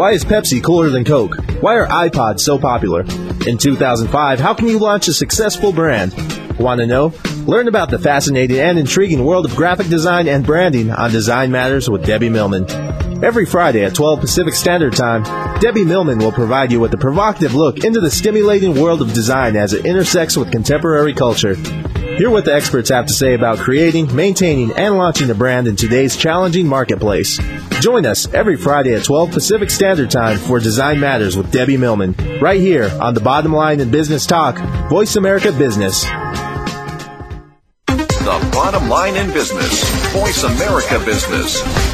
Speaker 2: Why is Pepsi cooler than Coke? Why are iPods so popular? In 2005, how can you launch a successful brand? Want to know? Learn about the fascinating and intriguing world of graphic design and branding on Design Matters with Debbie Millman. Every Friday at 12 Pacific Standard Time, Debbie Millman will provide you with a provocative look into the stimulating world of design as it intersects with contemporary culture. Hear what the experts have to say about creating, maintaining, and launching a brand in today's challenging marketplace. Join us every Friday at 12 Pacific Standard Time for Design Matters with Debbie Millman, right here on the Bottom Line in Business Talk, Voice America Business.
Speaker 1: The bottom line in business. Voice America Business.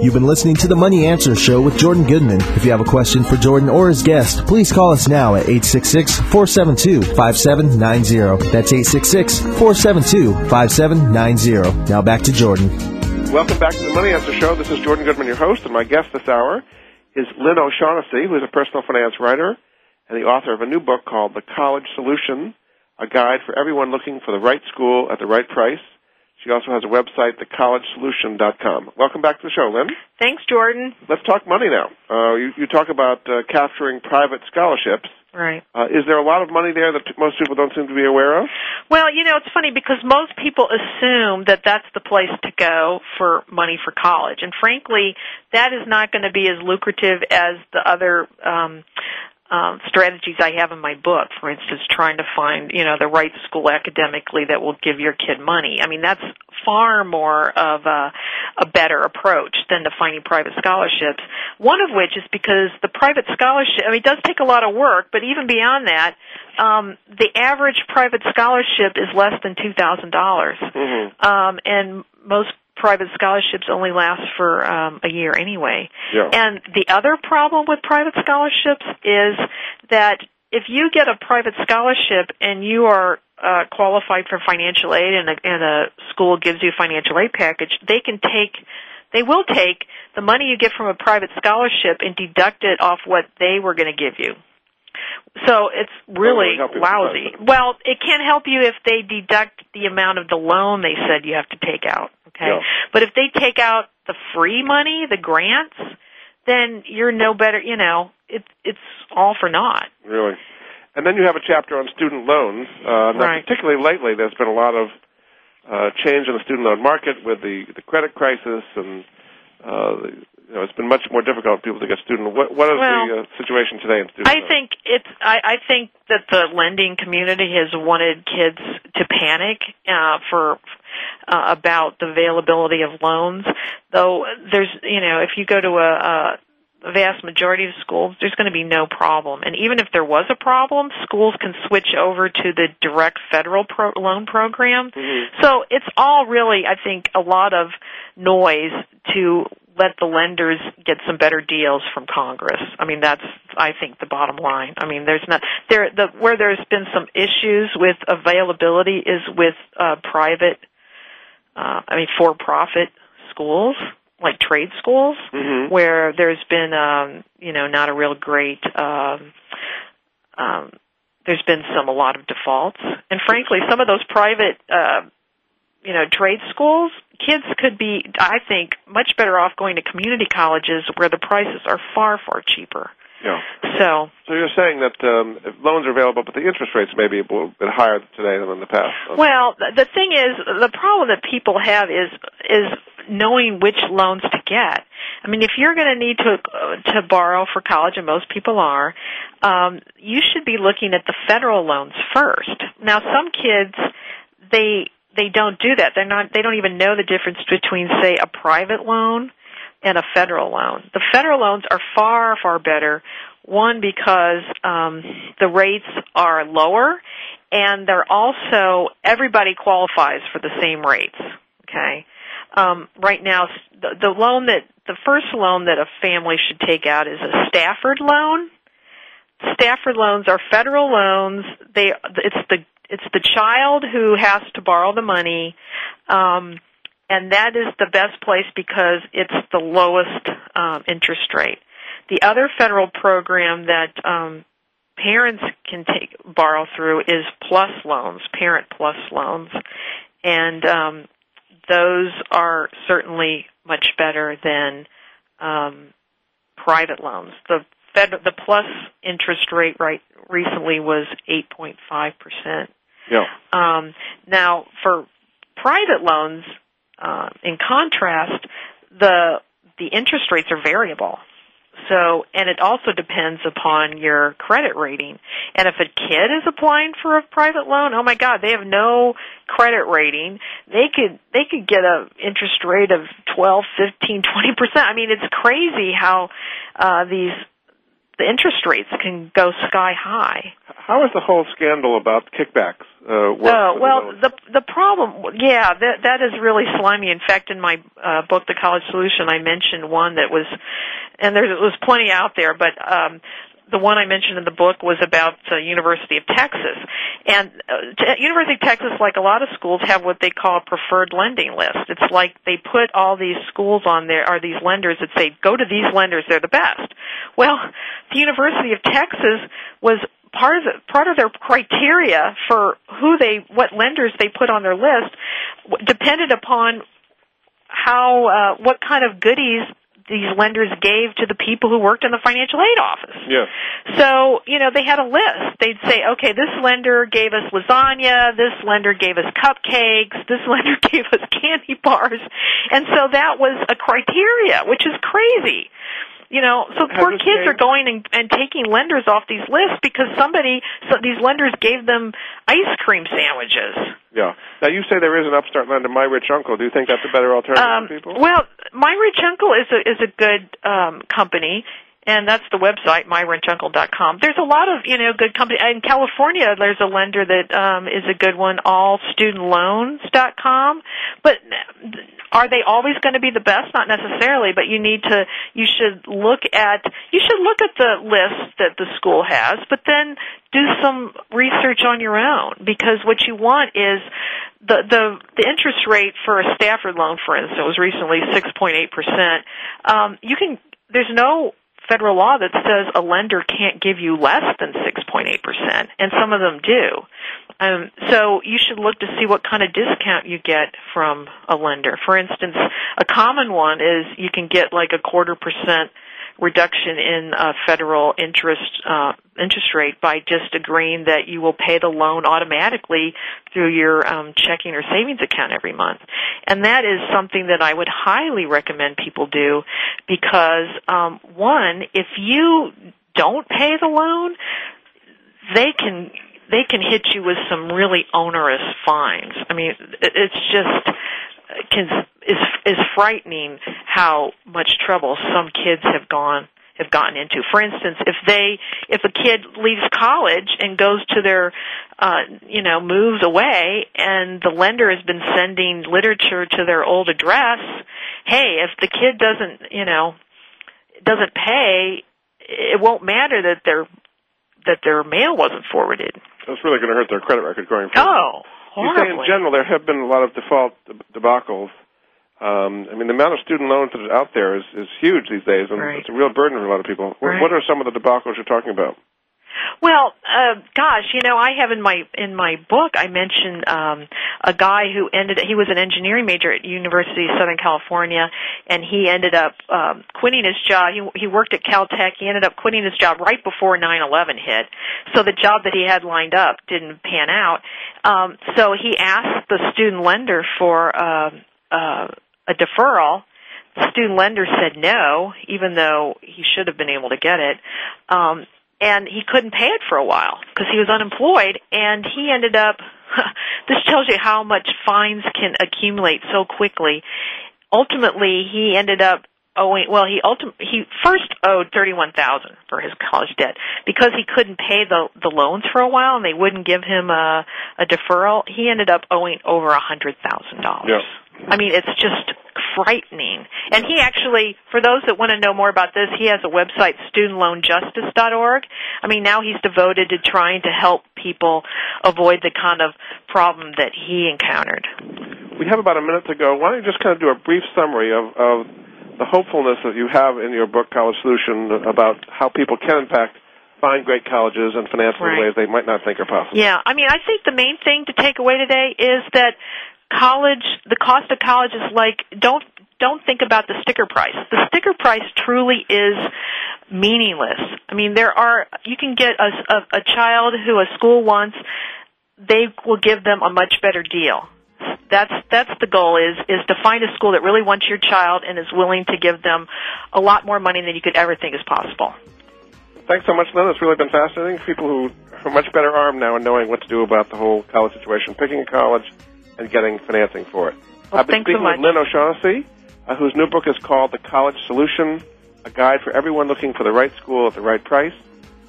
Speaker 2: You've been listening to the Money Answer Show with Jordan Goodman. If you have a question for Jordan or his guest, please call us now at 866-472-5790. That's 866-472-5790. Now back to Jordan.
Speaker 3: Welcome back to the Money Answer Show. This is Jordan Goodman, your host, and my guest this hour is Lynn O'Shaughnessy, who is a personal finance writer and the author of a new book called The College Solution, a guide for everyone looking for the right school at the right price. She also has a website, thecollegesolution.com. Welcome back to the show, Lynn.
Speaker 4: Thanks, Jordan.
Speaker 3: Let's talk money now. Uh, you, you talk about uh, capturing private scholarships.
Speaker 4: Right.
Speaker 3: Uh, is there a lot of money there that most people don't seem to be aware of?
Speaker 4: Well, you know, it's funny because most people assume that that's the place to go for money for college. And frankly, that is not going to be as lucrative as the other um um, strategies I have in my book, for instance, trying to find, you know, the right school academically that will give your kid money. I mean, that's far more of a, a better approach than to finding private scholarships. One of which is because the private scholarship, I mean, it does take a lot of work, but even beyond that, um, the average private scholarship is less than two thousand dollars,
Speaker 3: Mm-hmm.
Speaker 4: um, and most private scholarships only last for um, a year anyway.
Speaker 3: Yeah.
Speaker 4: And the other problem with private scholarships is that if you get a private scholarship and you are uh, qualified for financial aid and a, and a school gives you a financial aid package, they can take they will take the money you get from a private scholarship and deduct it off what they were going to give you. So it's really lousy. Well, it can't help you if they deduct the amount of the loan they said you have to take out. Okay.
Speaker 3: Yeah.
Speaker 4: But if they take out the free money, the grants, then you're no better. You know, it's it's all for naught.
Speaker 3: Really. And then you have a chapter on student loans. Uh, now
Speaker 4: Right.
Speaker 3: Particularly lately, there's been a lot of uh, change in the student loan market with the, the credit crisis, and uh, you know, it's been much more difficult for people to get student. What, what is
Speaker 4: Well,
Speaker 3: the uh, situation today in student
Speaker 4: I
Speaker 3: loans?
Speaker 4: think it's. I, I think that the lending community has wanted kids to panic uh, for uh, about the availability of loans. Though there's, you know, if you go to a, a vast majority of schools, there's going to be no problem. And even if there was a problem, schools can switch over to the direct federal pro- loan program. So it's all really, I think, a lot of noise to let the lenders get some better deals from Congress. I mean, that's I think the bottom line. I mean, there's not there the where there's been some issues with availability is with uh, private, uh, I mean, for-profit schools like trade schools,
Speaker 3: Mhm.
Speaker 4: where there's been um, you know not a real great. Um, um, there's been some a lot of defaults, and frankly, some of those private. Uh, you know, trade schools, kids could be, I think, much better off going to community colleges where the prices are far, far cheaper.
Speaker 3: Yeah.
Speaker 4: So,
Speaker 3: So you're saying that um, loans are available, but the interest rates may be a little bit higher today than in the past.
Speaker 4: well, the thing is, the problem that people have is is knowing which loans to get. I mean, if you're going to need to uh, to borrow for college, and most people are, um, you should be looking at the federal loans first. Now, some kids they they don't do that. They're not. They don't even know the difference between, say, a private loan and a federal loan. The federal loans are far, far better. One because um, the rates are lower, and they're also everybody qualifies for the same rates. Okay. Um, right now, the, the loan that the first loan that a family should take out is a Stafford loan. Stafford loans are federal loans. They it's the it's the child who has to borrow the money, um, and that is the best place because it's the lowest um, interest rate. The other federal program that um, parents can take borrow through is plus loans, parent plus loans, and um, those are certainly much better than um, private loans. The Fed, the plus interest rate right recently was 8.5 percent.
Speaker 3: Yeah.
Speaker 4: Um, now, for private loans, uh, in contrast, the the interest rates are variable. So, and it also depends upon your credit rating. And if a kid is applying for a private loan, oh my God, they have no credit rating. They could they could get a interest rate of twelve, fifteen, twenty percent. I mean, it's crazy how uh, these the interest rates can go sky high.
Speaker 3: How is the whole scandal about kickbacks uh, work?
Speaker 4: Oh well, the the problem, yeah, that that is really slimy. In fact, in my uh, book, The College Solution, I mentioned one that was, and there was plenty out there, but um, the one I mentioned in the book was about the uh, University of Texas. And uh, University of Texas, like a lot of schools, have what they call a preferred lending list. It's like they put all these schools on there, are these lenders that say, go to these lenders, they're the best. Well, the University of Texas was part of the, part of their criteria for who they what lenders they put on their list depended upon how uh, what kind of goodies these lenders gave to the people who worked in the financial aid office.
Speaker 3: Yeah.
Speaker 4: So, you know, they had a list. They'd say, okay, this lender gave us lasagna, this lender gave us cupcakes, this lender gave us candy bars. And so that was a criteria, which is crazy. You know, so poor kids are going and, and taking lenders off these lists because somebody, so these lenders gave them ice cream sandwiches.
Speaker 3: Yeah. Now you say there is an upstart lender, My Rich Uncle. Do you think that's a better alternative
Speaker 4: Um,
Speaker 3: for people?
Speaker 4: well, My Rich Uncle is a is a good um, company, and that's the website myrichuncle.com. There's a lot of you know good company in California. There's a lender that um, is a good one, allstudentloans.com. But are they always going to be the best? Not necessarily, but you need to. You should look at you should look at the list that the school has, but then do some research on your own because what you want is the the the interest rate for a Stafford loan, for instance, was recently six point eight percent. Um, you can there's no federal law that says a lender can't give you less than 6.8%, and some of them do. Um, so you should look to see what kind of discount you get from a lender. For instance, a common one is you can get like a quarter percent reduction in uh, federal interest uh, interest rate by just agreeing that you will pay the loan automatically through your um, checking or savings account every month, and that is something that I would highly recommend people do because um, one, if you don't pay the loan, they can they can hit you with some really onerous fines. I mean, it- it's just can is is frightening how much trouble some kids have gone have gotten into. For instance, if they if a kid leaves college and goes to their uh you know moves away and the lender has been sending literature to their old address, hey, if the kid doesn't, you know, doesn't pay, it won't matter that their that their mail wasn't forwarded.
Speaker 3: That's really going to hurt their credit record going forward.
Speaker 4: Oh,
Speaker 3: You say in general there have been a lot of default deb- debacles. Um, I mean, the amount of student loans that are out there is, is huge these days, and
Speaker 4: Right.
Speaker 3: it's a real burden for a lot of people.
Speaker 4: Right.
Speaker 3: What are some of the debacles you're talking about?
Speaker 4: Well, uh, gosh, you know, I have in my in my book I mentioned um, a guy who ended. He was an engineering major at University of Southern California, and he ended up um, quitting his job. He he worked at Caltech. He ended up quitting his job right before 9/11 hit. So the job that he had lined up didn't pan out. Um, so he asked the student lender for um, uh, a deferral. The student lender said no, even though he should have been able to get it. Um, and he couldn't pay it for a while because he was unemployed and he ended up this tells you how much fines can accumulate so quickly. Ultimately, he ended up owing well he ultim- he first owed 31,000 for his college debt because he couldn't pay the the loans for a while and they wouldn't give him a a deferral he ended up owing over a $100,000
Speaker 3: Yeah.
Speaker 4: I mean it's just frightening and he actually for those that want to know more about this he has a website studentloanjustice.org I mean now he's devoted to trying to help people avoid the kind of problem that he encountered
Speaker 3: We have about a minute to go. Why don't you just kind of do a brief summary of, of the hopefulness that you have in your book, College Solution, about how people can, in fact, find great colleges and finance them in ways they might not think are possible.
Speaker 4: Yeah, I mean, I think the main thing to take away today is that college, the cost of college is like don't don't think about the sticker price. The sticker price truly is meaningless. I mean, there are you can get a, a, a child who a school wants, they will give them a much better deal. That's that's the goal is is to find a school that really wants your child and is willing to give them a lot more money than you could ever think is possible.
Speaker 3: Thanks so much, Lynn. It's really been fascinating. People who are much better armed now in knowing what to do about the whole college situation, picking a college, and getting financing for it.
Speaker 4: Well,
Speaker 3: I've been
Speaker 4: thanks so
Speaker 3: speaking with. Lynn O'Shaughnessy, uh, whose new book is called The College Solution, a guide for everyone looking for the right school at the right price.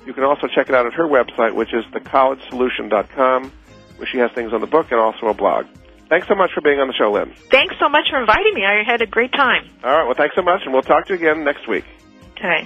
Speaker 3: You can also check it out at her website, which is thecollegesolution.com, where she has things on the book and also a blog. Thanks so much for being on the show, Lynn.
Speaker 4: Thanks so much for inviting me. I had a great time.
Speaker 3: All right, well, thanks so much, and we'll talk to you again next week.
Speaker 4: Okay.